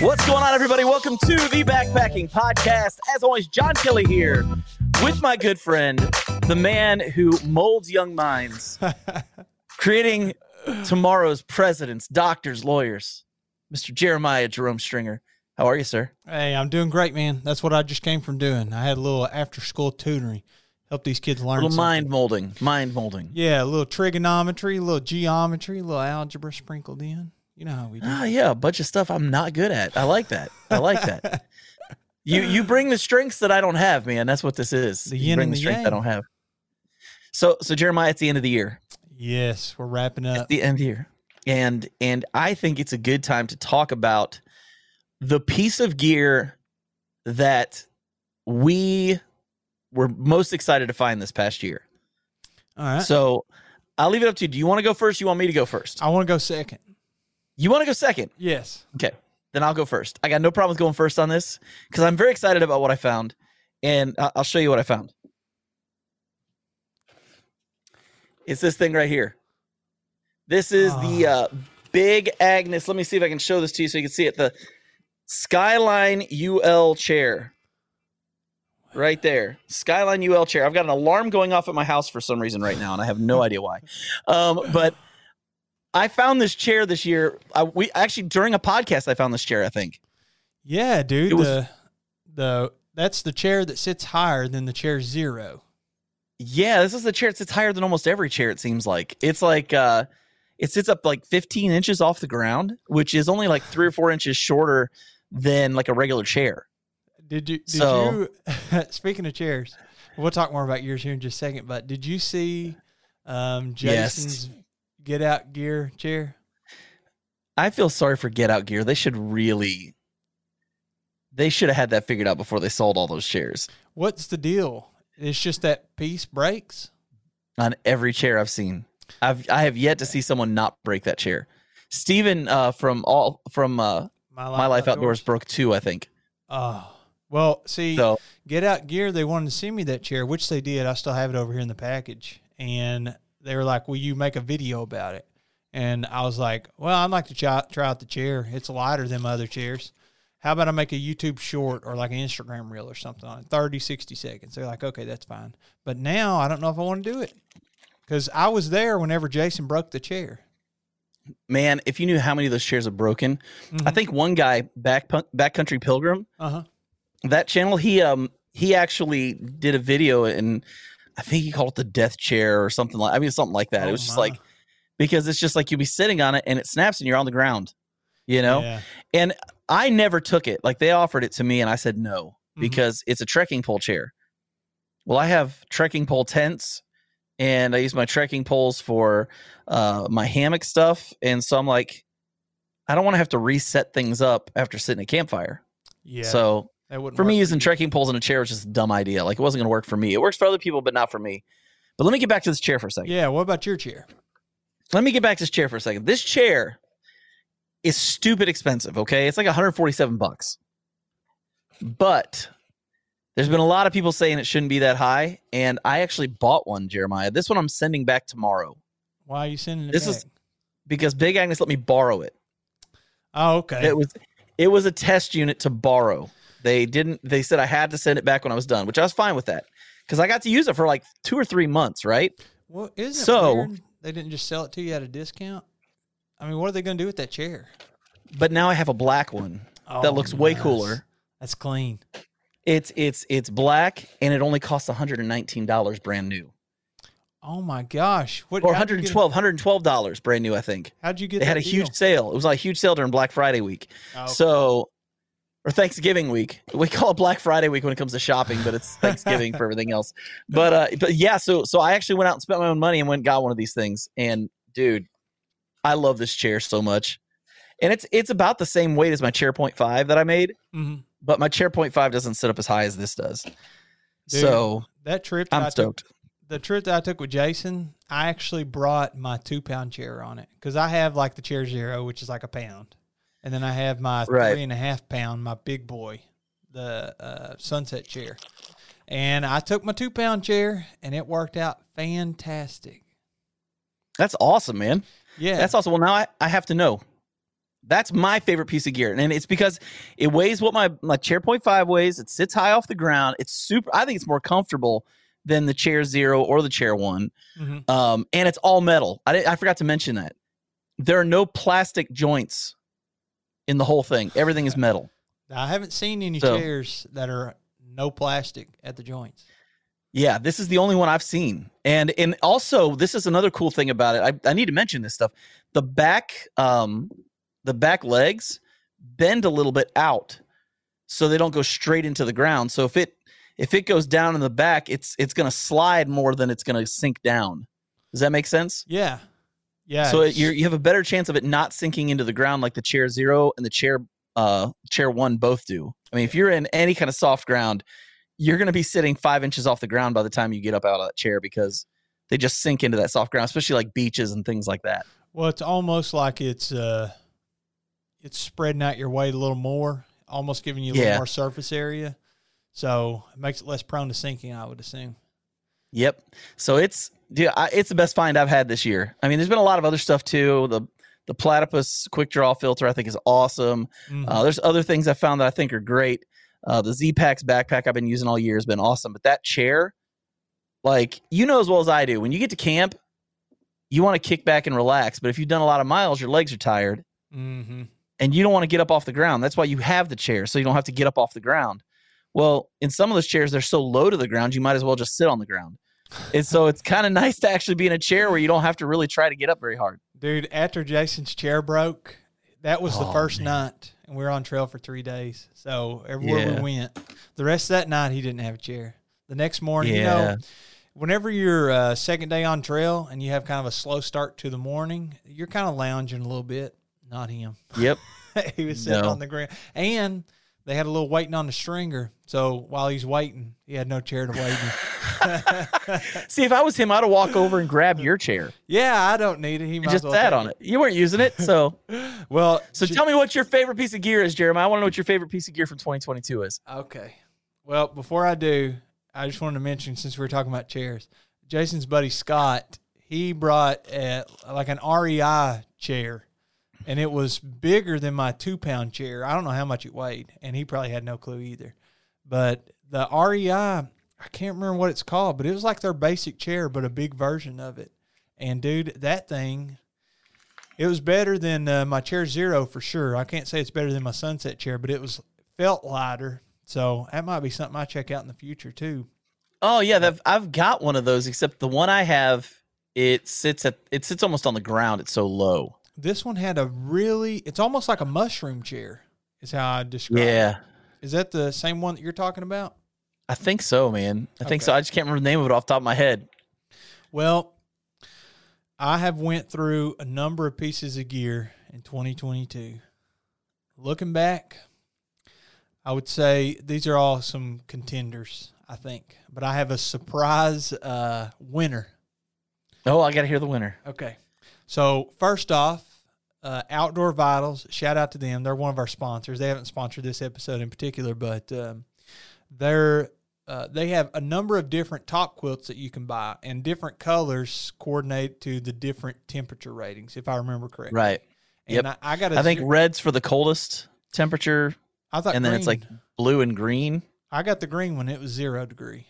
What's going on, everybody? Welcome to the Backpacking Podcast. As always, John Kelly here with my good friend, the man who molds young minds, creating tomorrow's presidents, doctors, lawyers, Mr. Jeremiah Jerome Stringer. How are you, sir? Hey, I'm doing great, man. That's what I just came from doing. I had a little after school tutoring, help these kids learn. A little something. mind molding, mind molding. Yeah, a little trigonometry, a little geometry, a little algebra sprinkled in. You know how we do. Ah, yeah, a bunch of stuff I'm not good at. I like that. I like that. you you bring the strengths that I don't have, man. That's what this is. The you bring the the strength I don't have. So so Jeremiah, it's the end of the year. Yes, we're wrapping It's up. the end of the year. And and I think it's a good time to talk about the piece of gear that we were most excited to find this past year. All right. So I'll leave it up to you. Do you want to go first? You want me to go first? I want to go second. You want to go second? Yes. Okay. Then I'll go first. I got no problem with going first on this because I'm very excited about what I found. And I'll show you what I found. It's this thing right here. This is the uh, Big Agnes. Let me see if I can show this to you so you can see it. The Skyline UL chair. Right there. Skyline UL chair. I've got an alarm going off at my house for some reason right now, and I have no idea why. Um, but I found this chair this year. I, we actually during a podcast I found this chair. I think. Yeah, dude. It was- the the that's the chair that sits higher than the chair zero. Yeah, this is the chair that sits higher than almost every chair. It seems like it's like uh, it sits up like 15 inches off the ground, which is only like three or four inches shorter than like a regular chair. Did you? Did So- you? Speaking of chairs, we'll talk more about yours here in just a second. But did you see um, Yes. Get out gear chair? I feel sorry for Get Out Gear. They should really, they should have had that figured out before they sold all those chairs What's the deal? It's just that piece breaks. on every chair I've seen. I've I have yet to see someone not break that chair. Steven uh, from all from uh, My My Life Outdoors broke two, I think. Oh, well, see, So Get Out Gear, they wanted to send me that chair, which they did. I still have it over here in the package. And they were like, Will you make a video about it? And I was like, Well, I'd like to try, try out the chair. It's lighter than my other chairs. How about I make a YouTube short or like an Instagram reel or something on it, 30, 60 seconds? They're like, Okay, that's fine. But now I don't know if I want to do it because I was there whenever Jason broke the chair. man, if you knew how many of those chairs have broken, I think one guy back backcountry pilgrim Uh huh. that channel he um he actually did a video and I think he called it the death chair or something like I mean something like that. Oh, it was just like because it's just like you'll be sitting on it and it snaps and you're on the ground, you know. Yeah. And I never took it. Like they offered it to me and I said no Mhm. because it's a trekking pole chair. Well, I have trekking pole tents and I use my trekking poles for uh, my hammock stuff. And so I'm like, I don't want to have to reset things up after sitting at campfire. Yeah. So for me, using trekking poles in a chair was just a dumb idea. Like it wasn't going to work for me. It works for other people, but not for me. But let me get back to this chair for a second. Yeah. What about your chair? Let me get back to this chair for a second. This chair is stupid expensive. Okay, it's like 147 bucks. But there's been a lot of people saying it shouldn't be that high, and I actually bought one, Jeremiah. This one I'm sending back tomorrow Why are you sending it This back? is- because Big Agnes let me borrow it. oh, okay. It was it was a test unit to borrow. They didn't. They said I had to send it back when I was done, which I was fine with that because I got to use it for like two or three months, right? Well, isn't it So- weird they didn't just sell it to you at a discount? I mean, what are they going to do with that chair? But now I have a black one Oh, that looks way cooler. That's clean. It's it's it's black and it only costs $119 brand new. Oh my gosh! What? Or how'd 112 $112 brand new, I think. How'd you get? That? They had a that huge sale. It was like a huge sale during Black Friday week. Oh, So or Thanksgiving week. We call it Black Friday week when it comes to shopping, but it's Thanksgiving for everything else. But uh but yeah, so so I actually went out and spent my own money and went and got one of these things. And dude, I love this chair so much. and it's it's about the same weight as my chair point five that I made, hmm but my chair point five doesn't sit up as high as this does. Dude, so That trip that I'm I took, stoked. the trip that I took with Jason, I actually brought my two pound chair on it because I have like the chair zero, which is like a pound, and then I have my Right. three and a half pound, my big boy, the uh, sunset chair, and I took my two pound chair, and it worked out fantastic. That's awesome, man. Yeah, That's awesome. Well, now I, I have to know. That's my favorite piece of gear, and it's because it weighs what my my chair point five weighs. It sits high off the ground. It's super. I think it's more comfortable than the chair zero or the chair one. Mhm. Um, and it's all metal. I I forgot to mention that there are no plastic joints in the whole thing. Everything is metal. I haven't seen any So- chairs that are no plastic at the joints. Yeah, this is the only one I've seen. And and also this is another cool thing about it. I, I need to mention this stuff. The back um the back legs bend a little bit out so they don't go straight into the ground. So if it if it goes down in the back, it's it's going to slide more than it's going to sink down. Does that make sense? Yeah, yeah. so you you have a better chance of it not sinking into the ground like the chair 0 and the chair uh chair 1 both do. I mean, if you're in any kind of soft ground, you're going to be sitting 5 inches off the ground by the time you get up out of that chair because they just sink into that soft ground, especially like beaches and things like that. Well, it's almost like it's uh, it's spreading out your weight a little more, almost giving you a Yeah. little more surface area, so it makes it less prone to sinking. I would assume. Yep. So it's dude, I, it's the best find I've had this year. I mean, there's been a lot of other stuff too. The the Platypus quick draw filter I think is awesome. Mhm. Uh, there's other things I found that I think are great. Uh, the Zpacks backpack I've been using all year has been awesome, but that chair, like you know as well as I do, when you get to camp, you want to kick back and relax. But if you've done a lot of miles, your legs are tired, Mhm. and you don't want to get up off the ground. That's why you have the chair, so you don't have to get up off the ground. Well, in some of those chairs, they're so low to the ground, you might as well just sit on the ground. And so it's kind of nice to actually be in a chair where you don't have to really try to get up very hard. Dude, after Jason's chair broke, that was the Oh, first man. night, and we were on trail for three days. So everywhere Yeah. we went, the rest of that night he didn't have a chair. The next morning, you know, whenever you're uh, second day on trail and you have kind of a slow start to the morning, you're kind of lounging a little bit. Not him. Yep. he was sitting No. on the ground, and they had a little waiting on the stringer. So while he's waiting, he had no chair to wait in. See, if I was him, I'd have walk over and grab your chair yeah, I don't need it. He might just well sat on it. You weren't using it, so Well, so J- tell me what your favorite piece of gear is, Jeremiah. I want to know what your favorite piece of gear from 2022 is. Okay. Well, before I do, I just wanted to mention since we were talking about chairs, Jason's buddy Scott, he brought a, like an REI chair, and it was bigger than my two pound chair. I don't know how much it weighed, and he probably had no clue either. But the REI, I can't remember what it's called, but it was like their basic chair, but a big version of it. And dude, that thing, it was better than uh, my chair zero for sure. I can't say it's better than my sunset chair, but it was felt lighter. So that might be something I check out in the future too. Oh yeah, I've got one of those. Except the one I have, it sits at it sits almost on the ground. It's so low. This one had a really, it's almost like a mushroom chair, is how I describe it. Yeah, Is that the same one that you're talking about? I think so, man. I think Okay. so. I just can't remember the name of it off the top of my head. Well, I have went through a number of pieces of gear in 2022. Looking back, I would say these are all some contenders, I think. But I have a surprise uh, winner. Oh, I got to hear the winner. Okay. So first off, uh, Outdoor Vitals. Shout out to them. They're one of our sponsors. They haven't sponsored this episode in particular, but um, they're uh, they have a number of different top quilts that you can buy, and different colors coordinate to the different temperature ratings, if I remember correctly. Right. And Yep. I, I got. I think red's for the coldest temperature, I thought, and then it's like blue and green. I got the green one. It was zero degree.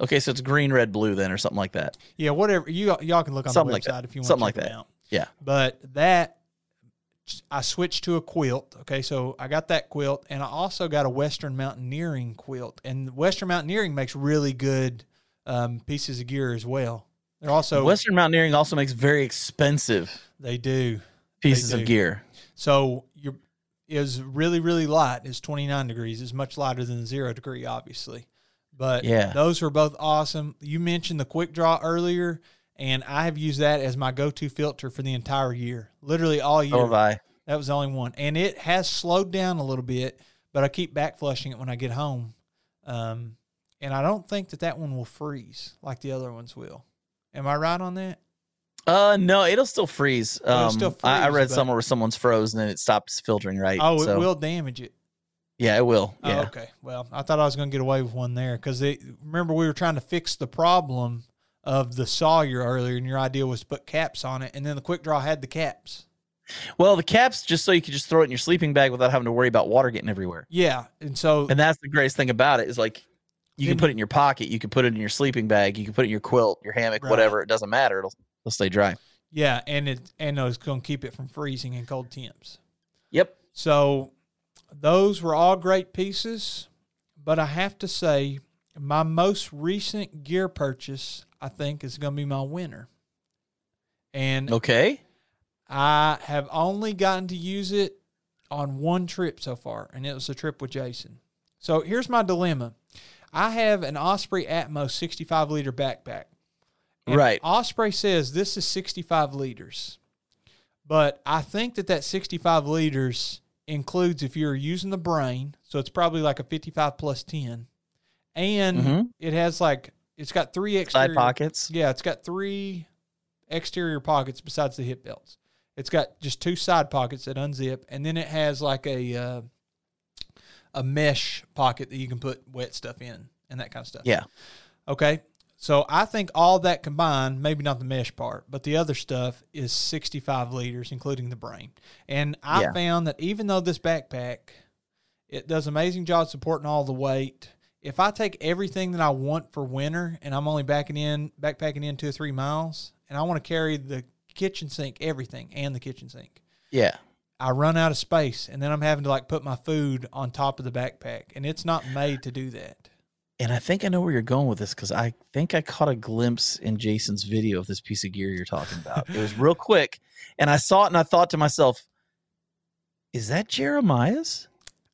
Okay, so it's green, red, blue, then, or something like that. Yeah, whatever you y'all can look on Something the like website that. if you want Something to like that. out. Yeah. But that I switched to a quilt. Okay, so I got that quilt, and I also got a Western Mountaineering quilt. And Western Mountaineering makes really good um, pieces of gear as well. They're also Western Mountaineering also makes very expensive they do. pieces do. of gear. So your is really really light. It's twenty nine degrees. It's much lighter than zero degree, obviously. But Yeah. those were both awesome. You mentioned the quick draw earlier, and I have used that as my go to filter for the entire year. Literally all year. I. That was the only one, and it has slowed down a little bit. But I keep back flushing it when I get home, um, and I don't think that that one will freeze like the other ones will. Am I right on that? Uh, no, it'll still freeze. It'll Um, still I, I read but- somewhere where someone's frozen and it stops filtering right. Oh, it so- will damage it. Yeah, it will. Oh, Yeah. okay. Well, I thought I was going to get away with one there because remember we were trying to fix the problem of the Sawyer earlier, and your idea was to put caps on it, and then the quick draw had the caps. Well, the caps just so you could just throw it in your sleeping bag without having to worry about water getting everywhere. Yeah, and so And that's the greatest thing about it is like you can put it in your pocket, you can put it in your sleeping bag, you can put it in your quilt, your hammock, Right. whatever. It doesn't matter. It'll it'll stay dry. yeah, and it and it's going to keep it from freezing in cold temps. Yep. So those were all great pieces, but I have to say my most recent gear purchase I think is going to be my winner. And Okay. I have only gotten to use it on one trip so far, and it was a trip with Jason. So here's my dilemma. I have an Osprey Atmos 65 liter backpack. And Right. Osprey says this is 65 liters. But I think that that 65 liters includes if you're using the brain, so it's probably like a 55 plus 10. And Mhm. it has like it's got three exterior Side pockets. yeah, it's got three exterior pockets besides the hip belts. It's got just two side pockets that unzip, and then it has like a uh, a mesh pocket that you can put wet stuff in and that kind of stuff. Yeah. Okay. So I think all that combined, maybe not the mesh part, but the other stuff is 65 liters, including the brain. And I Yeah. found that even though this backpack, it does amazing job supporting all the weight. If I take everything that I want for winter and I'm only backing in, backpacking in two or three miles, and I want to carry the kitchen sink, everything, and the kitchen sink, Yeah. I run out of space, and then I'm having to like put my food on top of the backpack, and it's not made to do that. And I think I know where you're going with this because I think I caught a glimpse in Jason's video of this piece of gear you're talking about. it was real quick, and I saw it and I thought to myself, "Is that Jeremiah's?"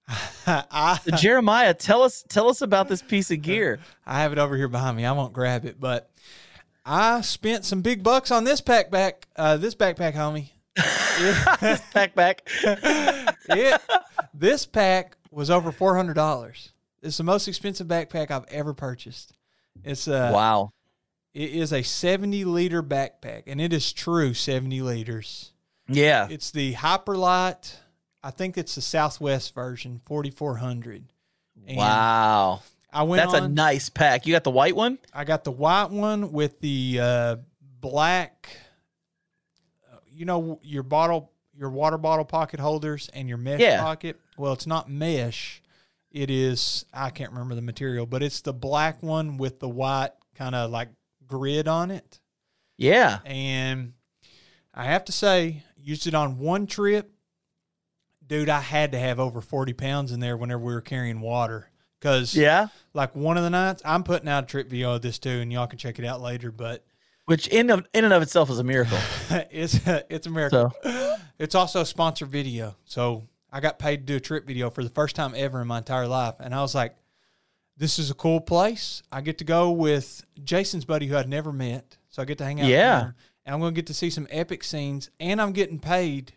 I, So Jeremiah, tell us tell us about this piece of gear. I have it over here behind me. I won't grab it, but I spent some big bucks on this backpack. Uh, this backpack, homie. this backpack. It this pack was over four hundred dollars. It's the most expensive backpack I've ever purchased. It's uh wow. it is a seventy liter backpack, and it is true seventy liters. Yeah. It's the Hyperlite. I think it's the Southwest version, forty four hundred. Wow. I went That's a nice pack. You got the white one? I got the white one with the uh, black. You know your bottle, your water bottle pocket holders, and your mesh Yeah. pocket. Well, it's not mesh. It is. I can't remember the material, but it's the black one with the white kind of like grid on it. Yeah. And I have to say, used it on one trip. Dude, I had to have over 40 pounds in there whenever we were carrying water. Because Yeah. like one of the nights, I'm putting out a trip video of this too, and y'all can check it out later. But Which in of in and of itself is a miracle. it's it's a miracle. It's also a sponsored video, so I got paid to do a trip video for the first time ever in my entire life, and I was like, "This is a cool place. I get to go with Jason's buddy who I'd never met, so I get to hang out. Yeah. with him, and I'm going to get to see some epic scenes, and I'm getting paid.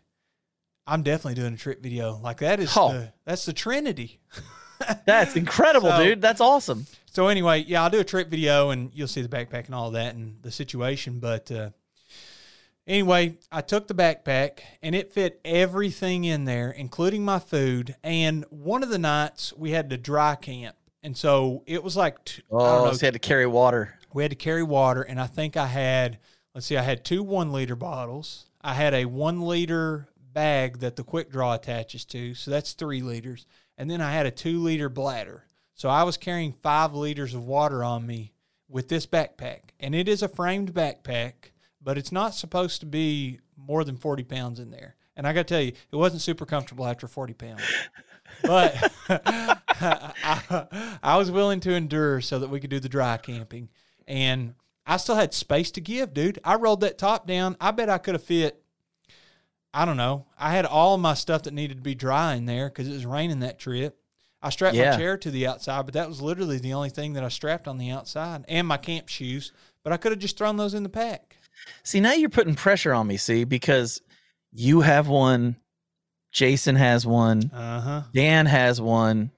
I'm definitely doing a trip video like that. Is Oh. the, that's the Trinity." That's incredible, So- dude. That's awesome. So anyway, yeah, I'll do a trip video and you'll see the backpack and all that and the situation. But uh, anyway, I took the backpack and it fit everything in there, including my food. And one of the nights we had to dry camp, and so it was like t- I don't Oh, know, so had to carry water. we had to carry water, and I think I had let's see, I had two one liter bottles. I had a one liter bag that the quick draw attaches to, so that's three liters, and then I had a two liter bladder. So I was carrying five liters of water on me with this backpack, and it is a framed backpack, but it's not supposed to be more than forty pounds in there. And I got to tell you, it wasn't super comfortable after forty pounds. but I, I was willing to endure so that we could do the dry camping. And I still had space to give, dude. I rolled that top down. I bet I could have fit, I don't know. I had all my stuff that needed to be dry in there because it was raining that trip. I strapped Yeah. my chair to the outside, but that was literally the only thing that I strapped on the outside and my camp shoes. But I could have just thrown those in the pack. See, now you're putting pressure on me, see, because you have one Jason has one. Uh huh. Dan has one.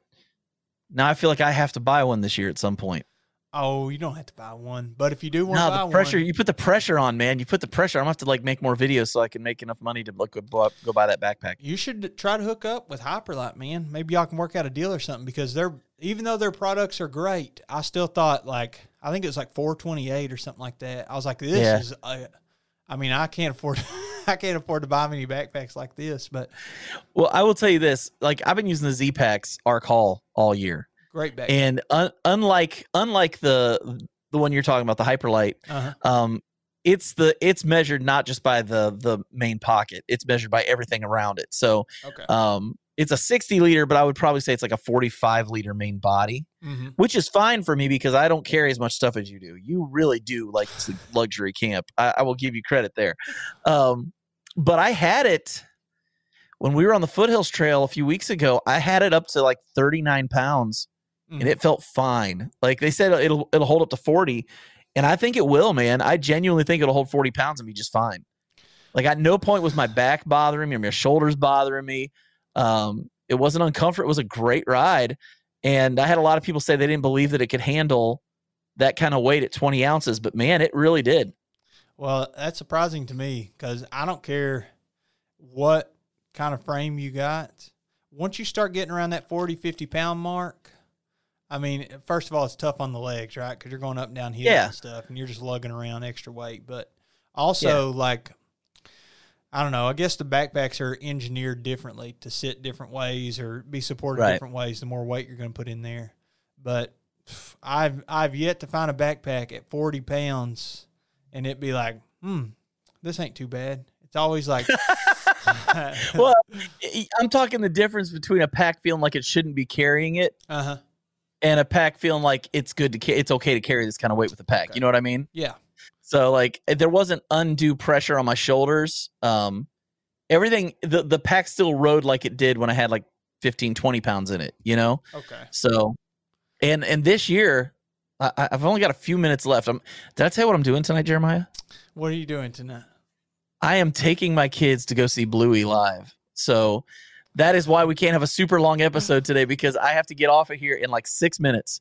Now I feel like I have to buy one this year at some point. Oh, you don't have to buy one, but if you do want No, to buy the pressure one, you put the pressure on, man. You put the pressure. I'm gonna have to like make more videos so I can make enough money to like, go, go buy that backpack. you should try to hook up with Hyperlite, man. Maybe y'all can work out a deal or something because they're even though their products are great, I still thought like I think it was like 428 or something like that. I was like, this Yeah. is. A, I mean, I can't afford. I can't afford to buy many backpacks like this, but Well, I will tell you this: like I've been using the Z Packs Arc Haul all year, great backpack. and un- unlike unlike the the one you're talking about, the Hyperlite, uh-huh. um, it's the it's measured not just by the the main pocket; it's measured by everything around it. So, Okay. um, it's a 60 liter, but I would probably say it's like a 45 liter main body. hmm which is fine for me because I don't carry as much stuff as you do. You really do like luxury camp. I, I will give you credit there. Um, but I had it when we were on the foothills trail a few weeks ago. I had it up to like 39 pounds and Mhm. it felt fine. Like they said, it'll it'll hold up to 40, and I think it will, man. I genuinely think it'll hold 40 pounds and be just fine. Like at no point was my back bothering me or my shoulders bothering me. Um, it wasn't uncomfortable. It was a great ride. And I had a lot of people say they didn't believe that it could handle that kind of weight at 20 ounces, but man, it really did. Well, that's surprising to me because I don't care what kind of frame you got. Once you start getting around that 40, 50 pound mark, I mean, first of all, it's tough on the legs, right? Because you're going up and down hills Yeah. and stuff, and you're just lugging around extra weight. But also, like, I don't know. I guess the backpacks are engineered differently to sit different ways or be supported Right. different ways. The more weight you're going to put in there, but I've I've yet to find a backpack at 40 pounds and it be like, hmm, this ain't too bad. It's always like, Well, I'm talking the difference between a pack feeling like it shouldn't be carrying it uh huh, and a pack feeling like it's good to ca- it's okay to carry this kind of weight with a pack. Okay. You know what I mean? yeah, So like there wasn't undue pressure on my shoulders. Um everything the the pack still rode like it did when I had like 15 20 pounds in it, you know? okay. So and and this year I, I've only got a few minutes left. I'm did I tell you what I'm doing tonight, Jeremiah? What are you doing tonight? I am taking my kids to go see Bluey live. So that is why we can't have a super long mm-hmm. episode today because I have to get off of here in like six minutes.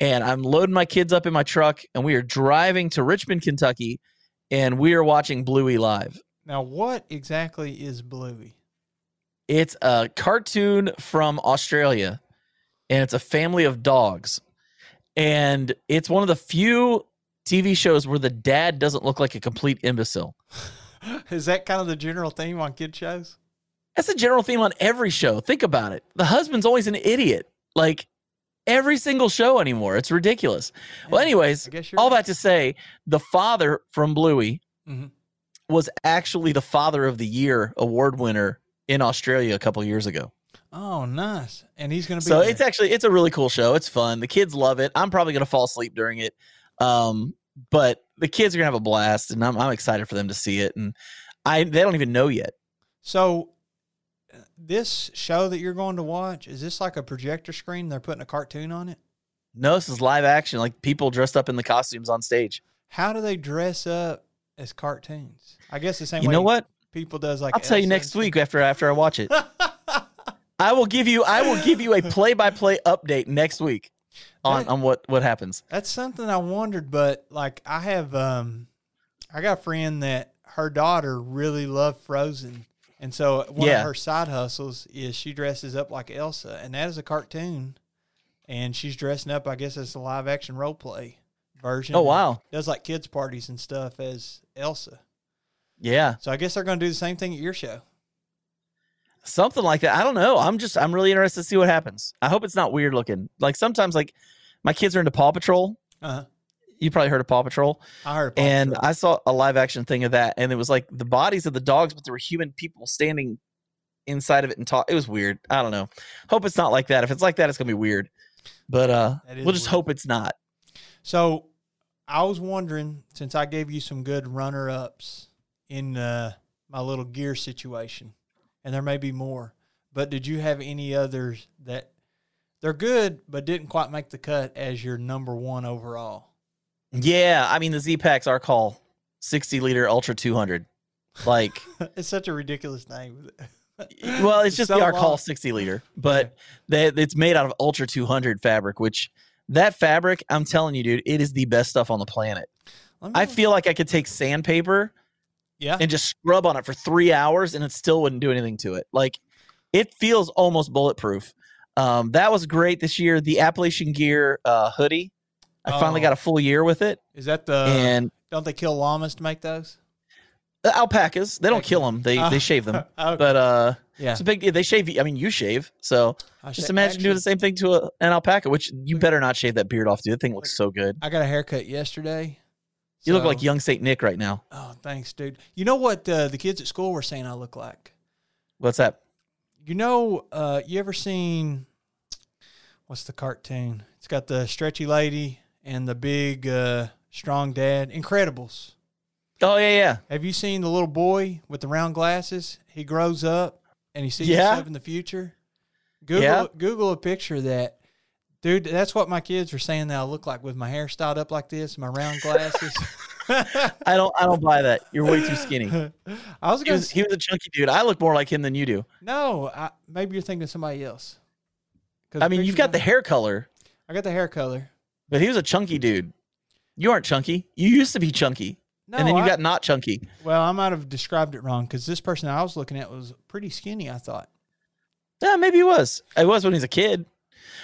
And I'm loading my kids up in my truck and we are driving to Richmond, Kentucky, and we are watching Bluey live. Now, what exactly is Bluey? It's a cartoon from Australia and it's a family of dogs. And it's one of the few TV shows where the dad doesn't look like a complete imbecile. Is that kind of the general theme on kid shows? That's a general theme on every show. Think about it. The husband's always an idiot. Like every single show anymore. It's ridiculous. Well, anyways, all right. that to say, the father from Bluey Mhm. was actually the Father of the Year award winner in Australia a couple years ago. Oh, nice. And he's going to be So there. it's actually it's a really cool show. It's fun. The kids love it. I'm probably gonna fall asleep during it. Um, but the kids are gonna have a blast, and I'm I'm excited for them to see it. And I they don't even know yet. So, this show that you're going to watch is this like a projector screen? They're putting a cartoon on it. No, this is live action, like people dressed up in the costumes on stage. How do they dress up as cartoons? I guess the same You way know what? people does like. I'll tell you next week after after I watch it. I will give you I will give you a play by play update next week on, That- on what what happens. That's something I wondered, but like I have, um, I got a friend that her daughter really loved Frozen, and so one Yeah. of her side hustles is she dresses up like Elsa, and that is a cartoon, and she's dressing up, I guess, as a live action role play version. Oh wow. does like kids parties and stuff as Elsa. Yeah. So I guess they're going to do the same thing at your show. Something like that. I don't know. I'm just I'm really interested to see what happens. I hope it's not weird looking. Like sometimes like my kids are into Paw Patrol. Uh-huh. You probably heard of Paw Patrol. I heard. Paw and Patrol. I saw a live action thing of that, and it was like the bodies of the dogs, but there were human people standing inside of it and talk. It was weird. I don't know. Hope it's not like that. If it's like that, it's gonna be weird. But uh, we'll just weird. hope it's not. So I was wondering, since I gave you some good runner ups in uh, my little gear situation, and there may be more, but did you have any others that they're good but didn't quite make the cut as your number one overall? Yeah, I mean the Z packs Arc Haul sixty liter Ultra two hundred. Like it's such a ridiculous name. well, it's just So the Arc Haul 60 liter, but they, it's made out of Ultra 200 fabric, which that fabric, I'm telling you, dude, it is the best stuff on the planet. I feel like I could take sandpaper yeah. and just scrub on it for three hours and it still wouldn't do anything to it. Like it feels almost bulletproof. Um, that was great this year. The Appalachian Gear uh, hoodie, I finally Oh. got a full year with it. Is that the? and don't they kill llamas to make those? the alpacas, they don't kill them; they Oh. they shave them. Okay. But uh, yeah. it's a big. They shave. I mean, you shave, so I just imagine doing the same thing to a, an alpaca. Which you better not shave that beard off, dude. That thing looks so good. I got a haircut yesterday. You look like young Saint Nick right now. Oh, thanks, dude. You know what uh, the kids at school were saying I look like? What's that? You know, uh, you ever seen what's the cartoon? It's got the stretchy lady and the big uh, strong dad. Incredibles. Oh yeah, yeah. Have you seen the little boy with the round glasses? He grows up and he sees Yeah. himself in the future. Google Yeah. Google a picture of that. Dude, that's what my kids were saying that I look like with my hair styled up like this, my round glasses. I don't. I don't buy that. You're way too skinny. I was He was, he was a chunky dude. I look more like him than you do. no. I, maybe you're thinking of somebody else. I mean, you've got the hair color, I got the hair color. But he was a chunky dude. You aren't chunky. You used to be chunky, No, and then you I- got not chunky. well. I might have described it wrong because this person I was looking at was pretty skinny. I thought. Yeah, maybe he was. He was when he was a kid.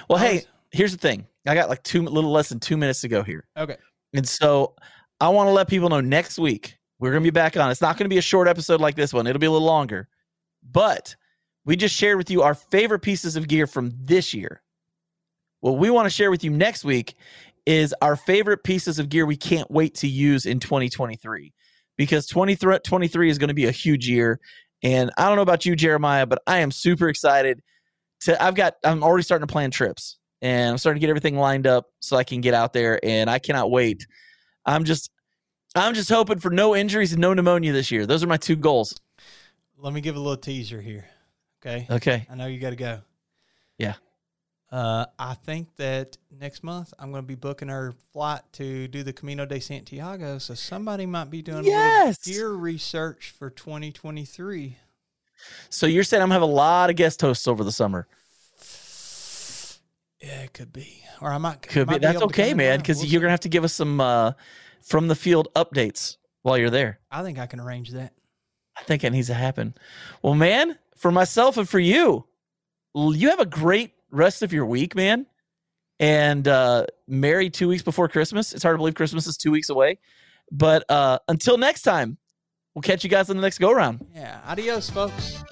Well, I hey, was- here's the thing. I got like two, little less than two minutes to go here, Okay. and so I want to let people know next week we're going to be back on. It's not going to be a short episode like this one. It'll be a little longer, but we just shared with you our favorite pieces of gear from this year. What we want to share with you next week is our favorite pieces of gear we can't wait to use in 2023 because 2023 is going to be a huge year. And I don't know about you, Jeremiah, but I am super excited to. I've got, I'm already starting to plan trips and I'm starting to get everything lined up so I can get out there and I cannot wait. I'm just, I'm just hoping for no injuries and no pneumonia this year. Those are my two goals. Let me give a little teaser here. Okay. Okay. I know you got to go. Yeah. Uh, I think that next month I'm going to be booking our flight to do the Camino de Santiago. So somebody might be doing Yes. a little gear research for 2023. So you're saying I'm gonna have a lot of guest hosts over the summer. Yeah, it could be. Or I might. Could be. might That's able to come okay, man, because We'll you're gonna have to give us some uh, from the field updates while you're there. I think I can arrange that. I think it needs to happen. Well, man, for myself and for you, you have a great rest of your week, man. And uh married two weeks before Christmas. It's hard to believe Christmas is two weeks away. But uh until next time, we'll catch you guys on the next go round. Yeah. Adios, folks.